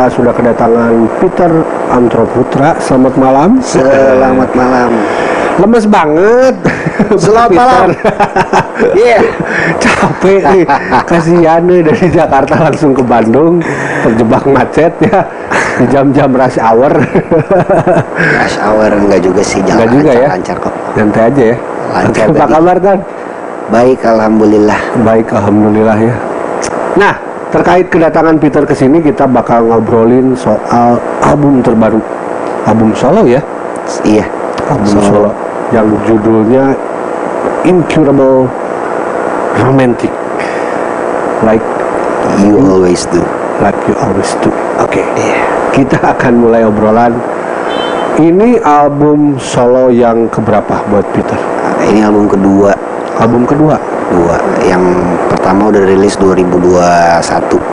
kita sudah kedatangan Peter Antroputra. Selamat malam. Selamat malam. Lemes banget. Selamat malam. Iya. Capek nih. Kasihan nih dari Jakarta langsung ke Bandung. Terjebak macet ya. Di jam-jam rush hour. Rush hour enggak juga sih jalan Enggak juga lancar, ya? lancar kok. Santai aja ya. Lancar Apa kabar Tan? Baik, alhamdulillah. Baik, alhamdulillah ya. Nah, terkait kedatangan Peter ke sini kita bakal ngobrolin soal album terbaru. Album solo ya, Iya. album solo, Solo. yang judulnya Incurable Romantic. Like You always do. like you always do. Oke. Iya. Kita akan mulai obrolan. Ini album solo yang keberapa buat Peter? Ini album kedua. Album kedua Dua. Yang pertama udah rilis 2021.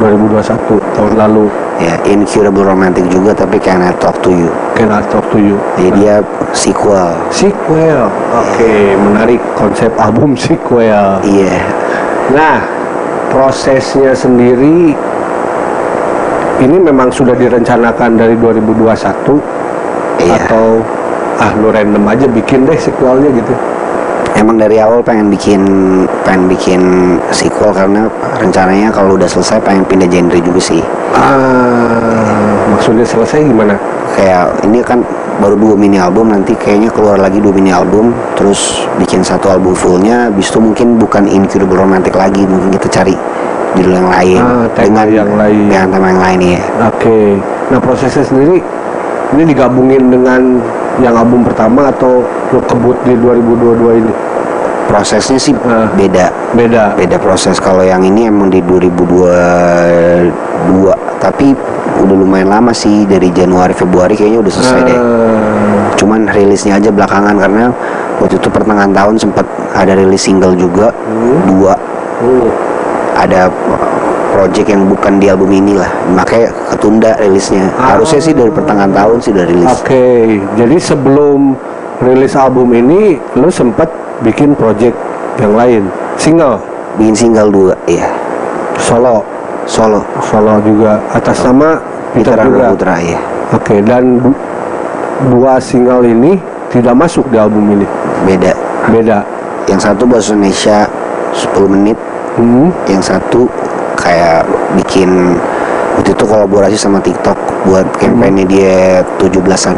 2021 tahun lalu. Ya, Incurable Romantic juga tapi Can I Talk to You. Can I Talk to You? Jadi dia sequel. Sequel. Oke, menarik konsep album sequel. Iya. Nah, prosesnya sendiri ini memang sudah direncanakan dari 2021 Iya. atau ah lu random aja bikin deh sequelnya gitu. Emang dari awal pengen bikin pengen bikin sequel karena rencananya kalau udah selesai pengen pindah genre juga sih. Ah, maksudnya selesai gimana? Kayak ini kan baru dua mini album nanti kayaknya keluar lagi dua mini album terus bikin satu album fullnya habis itu mungkin bukan Incurable Romantic lagi mungkin kita cari judul yang lain Ah, tema yang lain. dengan tema yang lain ya Oke. Nah, prosesnya sendiri ini digabungin dengan yang album pertama atau lu kebut di 2022 ini? Prosesnya sih Ah. beda Beda. beda proses kalau yang ini emang di 2022 tapi udah lumayan lama sih dari Januari Februari kayaknya udah selesai deh Ah, cuman rilisnya aja belakangan karena waktu itu pertengahan tahun sempat ada rilis single juga dua hmm. ada project yang bukan di album ini lah makanya ketunda rilisnya Ah. harusnya sih dari pertengahan tahun sih udah rilis Oke, jadi sebelum rilis album ini, lu sempet bikin project yang lain, single, bikin single dua iya. Solo, solo. Solo juga. Atas nama Peter, Peter juga. Putra iya. Oke, dan du- dua single ini tidak masuk di album ini, beda. Beda. yang satu bahasa Indonesia 10 menit. Hmm. yang satu kayak bikin waktu itu kolaborasi sama TikTok buat kampanye dia 17-an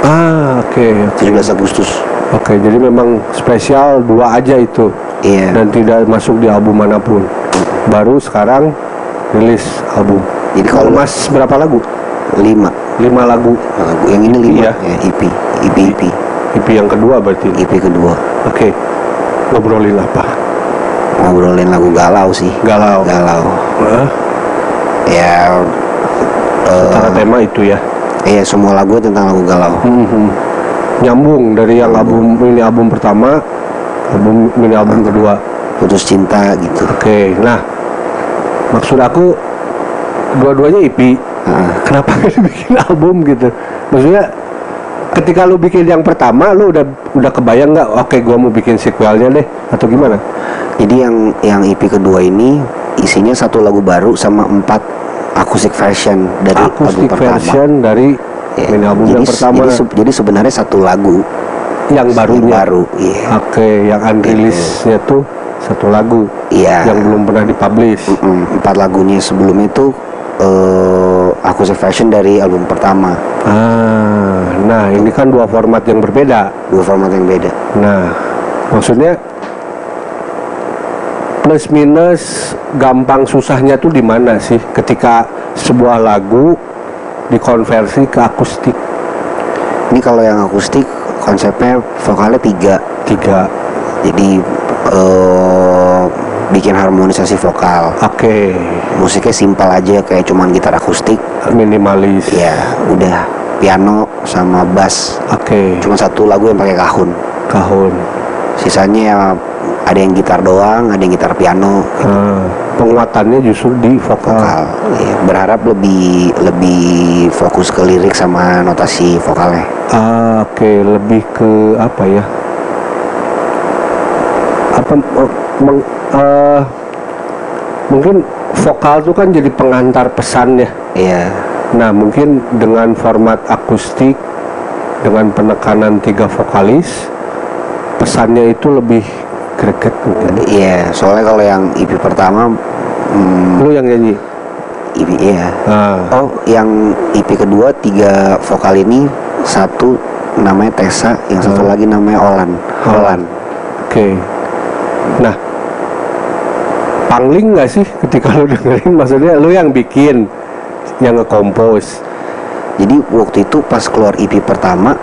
Ah, oke, oke. 17 Agustus Oke, jadi memang spesial dua aja itu iya dan tidak masuk di album mana pun. Baru sekarang rilis album. Jadi Kalau Mas berapa lagu? lima Lima lagu. lagu yang ini lima Iya. ya, EP EP EP EP yang kedua berarti. EP kedua Oke, ngobrolin apa? ngobrolin lagu galau sih Galau. galau Hah? ya Secara tema itu ya. iya semua lagu tentang lagu galau Mhm. Nyambung dari yang album ini album pertama, album ini album kedua. putus cinta gitu Oke, nah maksud aku dua-duanya EP. Ah, Kenapa dibikin album gitu? Maksudnya ketika lu bikin yang pertama, lu udah udah kebayang nggak? Oke, gua mau bikin sequelnya deh, atau gimana? jadi yang yang EP kedua ini isinya satu lagu baru sama empat acoustic version dari album Acoustic pertama version dari Ya, mini album jadi, yang pertama, jadi, se- jadi sebenarnya satu lagu. Yang yang barunya. baru iya. Oke, yang unrilisnya tuh satu lagu iya. yang belum pernah dipublish. Mm-mm, empat lagunya sebelum itu eh acoustic version dari album pertama. Ah, nah ini kan dua format yang berbeda. dua format yang beda. Nah, maksudnya plus minus gampang susahnya tuh di mana sih? Ketika sebuah lagu dikonversi ke akustik. Ini kalau yang akustik konsepnya vokalnya tiga. Tiga. jadi eh bikin harmonisasi vokal. Oke, musiknya simpel aja kayak cuman gitar akustik. Minimalis. ya udah. Piano sama bass. Oke, cuma satu lagu yang pakai kahun. Kahun. sisanya ya ada yang gitar doang ada yang gitar piano. Ah, penguatannya justru di vokal. vokal. Ya, berharap lebih lebih fokus ke lirik sama notasi vokalnya Ah, oke, lebih ke apa ya? Apa eh, meng- eh, mungkin vokal tuh kan jadi pengantar pesan ya. Iya Nah mungkin dengan format akustik dengan penekanan tiga vokalis pesannya itu lebih greget mungkin. Iya, soalnya kalau yang EP pertama hmm, Lu yang nyanyi? EP iya. Ah, Oh, yang EP kedua tiga vokal ini satu namanya Tessa, yang satu Hmm. lagi namanya Olan. Olan. oke. Nah, pangling nggak sih ketika lu dengerin? Maksudnya lu yang bikin, yang nge-compose. Jadi waktu itu pas keluar EP pertama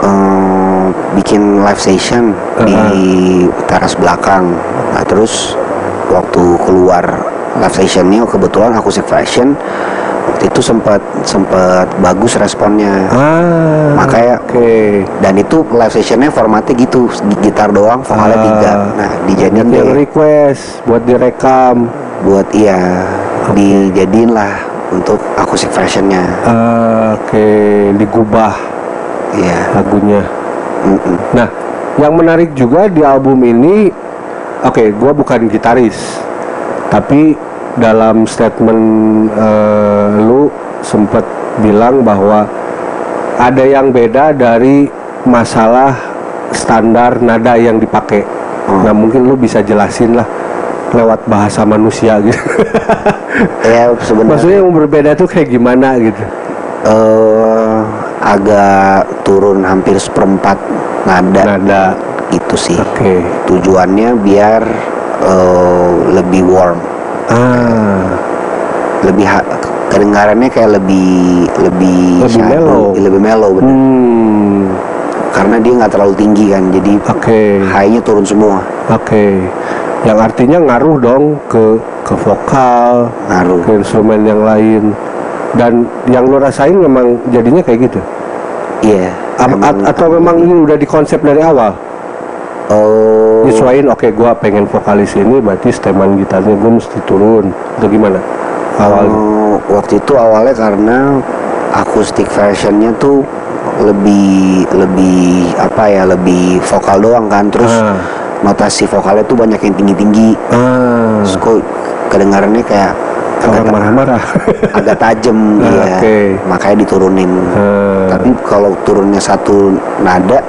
eh, bikin live session di teras belakang. Nah, terus waktu keluar live sessionnya kebetulan acoustic fashion waktu itu sempat sempat bagus responnya. Ah, Makanya oke. dan itu live sessionnya formatnya gitu gi- gitar doang vokalnya Ah. tiga nah dijadiin deh request buat direkam. buat iya dijadiin lah untuk acoustic versionnya Ah, Oke, digubah iya lagunya. Mm-mm. Nah, yang menarik juga di album ini, oke, gua bukan gitaris, tapi dalam statement eh, lu sempet bilang bahwa ada yang beda dari masalah standar nada yang dipakai. Hmm. Nah, mungkin lu bisa jelasin lah lewat bahasa manusia gitu. ya sebenarnya Maksudnya yang berbeda tuh kayak gimana gitu? eh, agak turun hampir seperempat nada Nada. gitu sih Oke. tujuannya biar eh, lebih warm Ah, lebih ha- kedengarannya kayak lebih lebih Lebih mellow. lebih mellow bener hmm, karena dia nggak terlalu tinggi kan jadi oke. high-nya turun semua Oke, yang artinya ngaruh dong ke ke vokal, ngaruh ke instrumen yang lain. Dan yang lo rasain memang jadinya kayak gitu. iya A- a- atau memang ini udah dikonsep dari awal. oh Nyesuaiin, oke, gua pengen vokalis ini, berarti steman gitarnya gue mesti turun. Atau gimana? Awalnya. oh, waktu itu awalnya karena akustik versionnya tuh lebih lebih apa ya lebih vokal doang kan terus Ah. notasi vokalnya tuh banyak yang tinggi tinggi Ah, terus kok kedengarannya kayak agak, marah-marah. agak tajem Ah, ya oke. makanya diturunin Ah. tapi kalau turunnya satu nada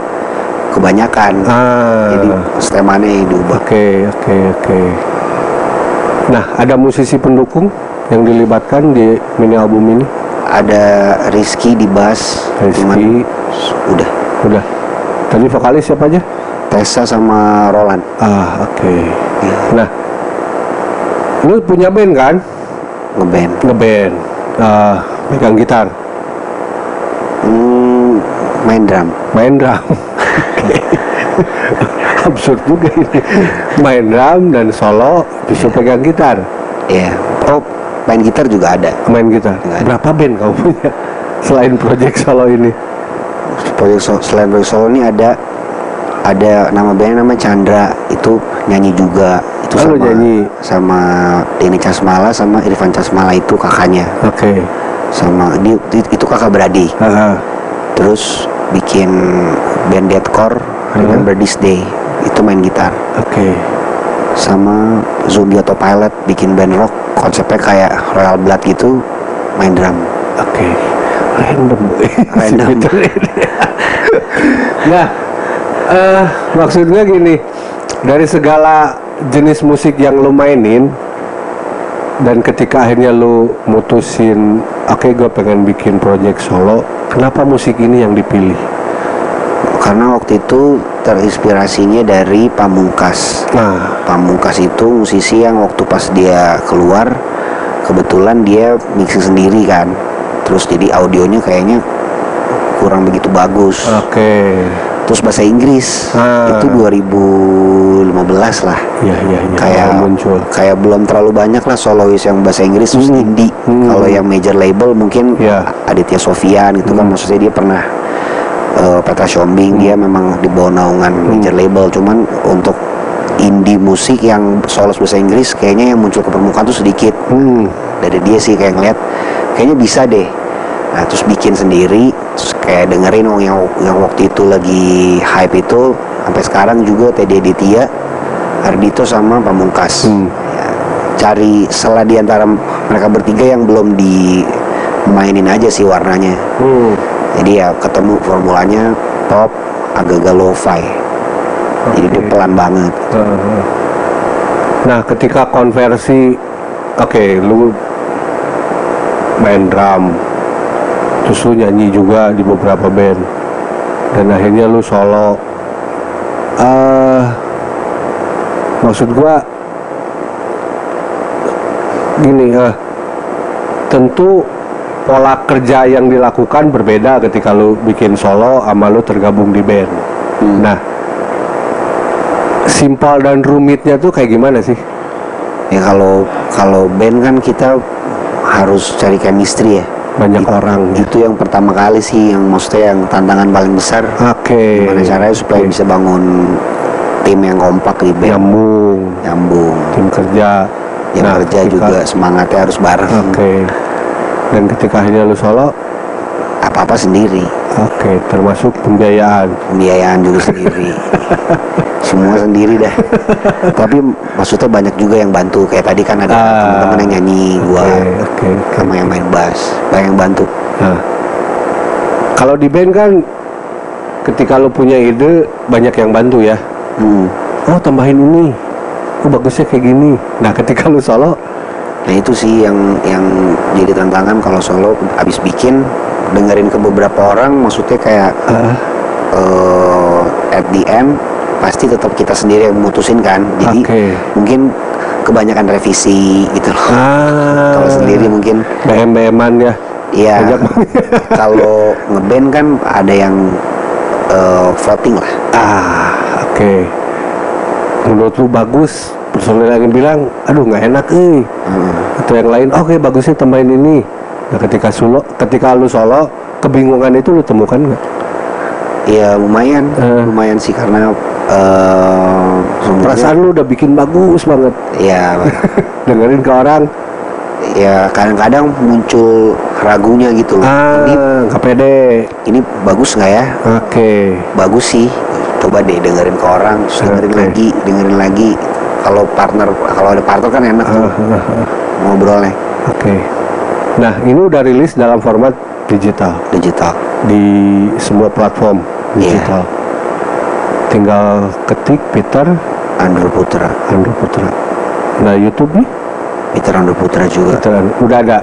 kebanyakan Ah. jadi stemannya diubah Oke, oke, oke. Nah, ada musisi pendukung yang dilibatkan di mini album ini? ada Rizky di bass Rizky. cuman udah Udah. Tadi vokalis siapa aja? Tessa sama Roland Ah, oke. ya, Nah, lu punya band kan? ngeband Ngeband. Ah, megang gitar, hmm, main drum main drum. Absurd juga ini. Main drum dan solo, bisa pegang gitar. ya oh main gitar juga ada Main gitar. Nggak ada. Berapa band kau punya selain project solo ini? proyek so- selain proyek solo ini ada ada nama bandnya nama Chandra itu nyanyi juga itu Oh, lu sama nyanyi. sama Denny Casmala sama Irfan Casmala itu kakaknya Oke. sama dia itu kakak beradik Ah, terus bikin band deathcore Remember This Day itu main gitar oke. sama Zombie Autopilot bikin band rock konsepnya kayak Royal Blood gitu main drum Oke. Random. Random. Ini. nah, eh maksudnya gini, dari segala jenis musik yang lu mainin dan ketika akhirnya lu mutusin, oke gue pengen bikin project solo, kenapa musik ini yang dipilih? karena waktu itu terinspirasinya dari Pamungkas Nah, Pamungkas itu musisi yang waktu pas dia keluar kebetulan dia mixing sendiri kan terus jadi audionya kayaknya kurang begitu bagus oke. Terus bahasa Inggris Ah. itu 2015 lah Iya, iya, iya. kayak muncul. kayak belum terlalu banyak lah solois yang bahasa Inggris terus Hmm. indie Hmm. kalau yang major label mungkin Iya. Aditya Sofian gitu kan Hmm. maksudnya dia pernah eh, Petra Shombing dia memang di bawah naungan Hmm. major label cuman untuk indie musik yang solos bahasa Inggris kayaknya yang muncul ke permukaan tuh sedikit Hmm. dari dia sih kayak ngeliat kayaknya bisa deh nah terus bikin sendiri terus kayak dengerin yang yang waktu itu lagi hype itu sampai sekarang juga Teddy Aditya Ardito sama Pamungkas. Hmm. Ya, cari salah di antara mereka bertiga yang belum di mainin aja sih warnanya. Hmm. jadi ya ketemu formulanya pop agak-agak lo-fi. Jadi dia pelan banget. Uh, Nah, ketika konversi, oke, lu main drum, terus lu nyanyi juga di beberapa band, dan akhirnya lu solo. eh maksud gua gini, eh tentu pola kerja yang dilakukan berbeda ketika lu bikin solo sama lu tergabung di band. Hmm. Nah, simpel dan rumitnya tuh kayak gimana sih? ya kalau kalau band kan kita harus cari chemistry ya Banyak orang ya. itu yang pertama kali sih yang maksudnya yang tantangan paling besar Oke. gimana caranya supaya Oke. bisa bangun tim yang kompak di band nyambung, nyambung tim kerja. yang Nah, kerja ketika- juga semangatnya harus bareng Oke. Dan ketika akhirnya lu solo, apa sendiri oke, termasuk pembiayaan. pembiayaan juga sendiri semua sendiri dah tapi maksudnya banyak juga yang bantu kayak tadi kan ada Ah. teman-teman yang nyanyi gua Oke, oke, oke. sama yang main bass banyak yang bantu Nah, kalau di band kan, ketika lu punya ide, banyak yang bantu ya. hmm. Oh tambahin ini, oh bagusnya kayak gini. Nah ketika lu solo, Nah itu sih yang yang jadi tantangan kalau solo abis bikin dengerin ke beberapa orang maksudnya kayak ah, eh, at the end pasti tetap kita sendiri yang memutusin kan jadi Oke. mungkin kebanyakan revisi gitu loh ah, kalau sendiri mungkin BM-BM-an ya. ya Banyak. kalau ngeband kan ada yang eh, voting lah Ah, oke. Menurut lu bagus, personil yang bilang, aduh nggak enak eh. Hmm. Atau yang lain, oke bagusnya tambahin ini. Nah ketika solo, ketika lu solo, kebingungan itu lu temukan nggak? ya lumayan Eh. lumayan sih karena sebenarnya Perasaan lu udah bikin bagus banget. ya Dengerin ke orang, ya kadang-kadang muncul ragunya gitu loh ini ah nggak pede. ini bagus nggak ya Oke. bagus sih coba deh dengerin ke orang dengerin Oke. lagi dengerin lagi kalau partner kalau ada partner kan enak tuh Ah, ah, ah. ngobrolnya Oke. Nah ini udah rilis dalam format digital digital di semua platform Iya. digital. Tinggal ketik Peter Andrew Putra Andrew Putra. Nah YouTube nih Peter Andrew Putra juga Peter Andrew. udah ada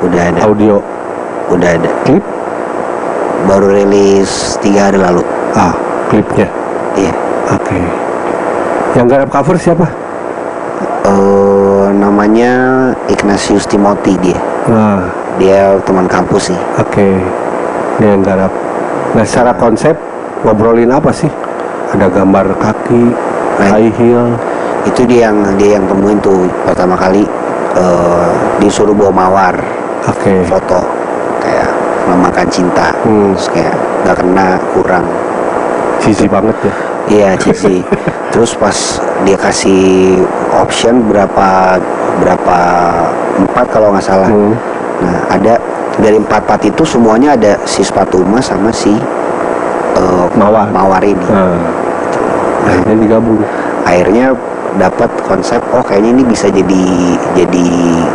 udah ada audio udah ada klip. baru rilis tiga hari lalu Ah klipnya. iya Oke. Yang garap cover siapa? Eh, namanya Ignatius Timothy dia Nah dia teman kampus sih oke. Dia yang garap. Nah secara konsep ngobrolin apa sih? Ada gambar kaki, Right. high heel. itu dia yang dia yang temuin tuh pertama kali eh, disuruh bawa mawar Oke. foto kayak memakan cinta Hmm. terus kayak nggak kena kurang Cici banget ya. iya cici terus pas dia kasih option berapa berapa empat kalau nggak salah Hmm. nah ada dari empat empat itu semuanya ada si sepatu emas sama si eh, Mawar. mawar ini Nah, akhirnya digabung. akhirnya dapat konsep oh kayaknya ini bisa jadi jadi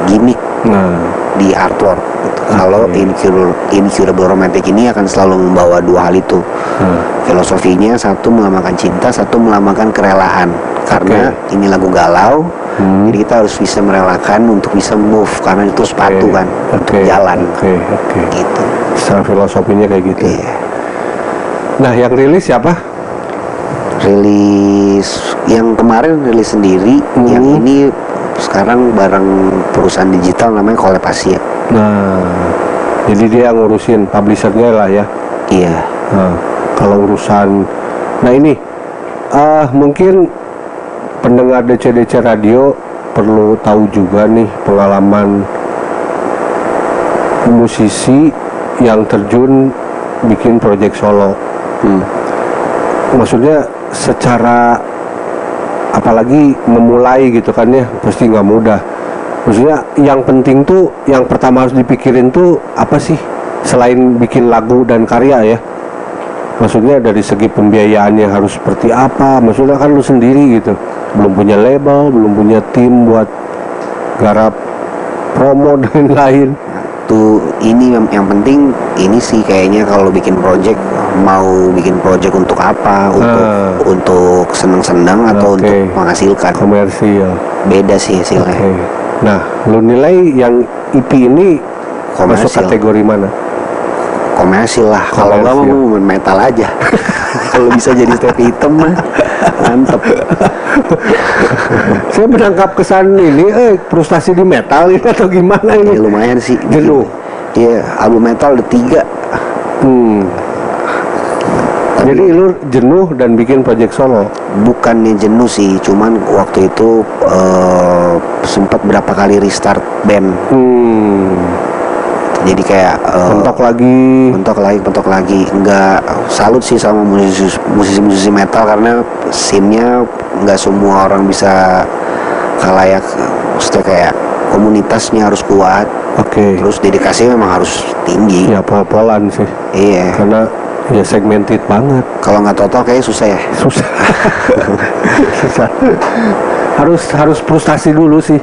gimmick Nah, di artwork gitu. kalau incurable, incurable romantic ini akan selalu membawa dua hal itu nah. filosofinya satu melambangkan cinta satu melambangkan kerelaan karena ini lagu galau Hmm. jadi kita harus bisa merelakan untuk bisa move karena itu sepatu Oke, kan untuk oke, jalan Oke, oke. gitu Secara filosofinya kayak gitu. Iya. Nah, yang rilis siapa? rilis yang kemarin rilis sendiri Hmm. yang ini sekarang bareng perusahaan digital namanya Kolab Asia Nah, jadi dia yang ngurusin publishernya lah ya. iya Nah, kalau urusan, nah ini, ah mungkin pendengar DC-DC radio perlu tahu juga nih pengalaman musisi yang terjun bikin project solo. Hmm. Maksudnya secara apalagi memulai gitu kan ya pasti nggak mudah. Maksudnya yang penting tuh yang pertama harus dipikirin tuh apa sih selain bikin lagu dan karya ya. Maksudnya dari segi pembiayaannya harus seperti apa? Maksudnya kan lu sendiri gitu, belum punya label, belum punya tim buat garap promo dan lain. waktu ini yang, yang penting ini sih kayaknya kalau bikin project mau bikin project untuk apa? Untuk Ah. untuk senang-senang atau untuk menghasilkan? Komersial. Beda sih hasilnya. Nah lu nilai yang EP ini masuk Komersil. kategori mana? Komersil lah. Kalau nggak mau metal aja. Kalau bisa jadi step hitam mah mantep saya menangkap kesan ini eh frustasi di metal ini atau gimana ya ini lumayan sih Jenuh. Iya album metal ada tiga hmm. jadi lu jenuh dan bikin project solo bukannya jenuh sih cuman waktu itu eh, sempat berapa kali restart band hmm. Jadi kayak mentok lagi. mentok lagi mentok lagi. Nggak salut sih sama musisi musisi musisi metal karena scene-nya nggak semua orang bisa kalayak. Maksudnya kayak komunitasnya harus kuat. Oke. Terus dedikasinya memang harus tinggi. Ya pol-polan sih. Iya. Karena ya segmented banget. Kalau nggak total kayaknya susah ya? Susah. Susah. Harus harus frustasi dulu sih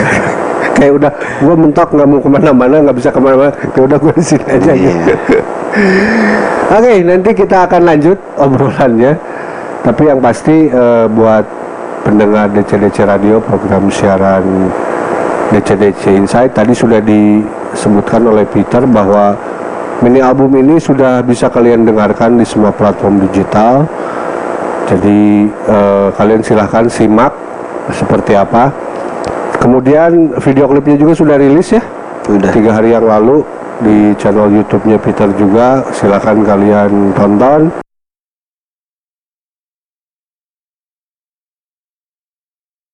kayak udah gue mentok nggak mau ke mana-mana nggak bisa ke mana-mana. Ya udah gue di sini aja Iya. gitu oke nanti kita akan lanjut obrolannya. Tapi yang pasti eh, buat pendengar DCDC Radio program siaran DCDC Insight tadi sudah disebutkan oleh Peter bahwa mini album ini sudah bisa kalian dengarkan di semua platform digital. Jadi eh, kalian silahkan simak seperti apa kemudian video klipnya juga sudah rilis ya. Udah tiga hari yang lalu di channel YouTube-nya Peter juga. Silahkan kalian tonton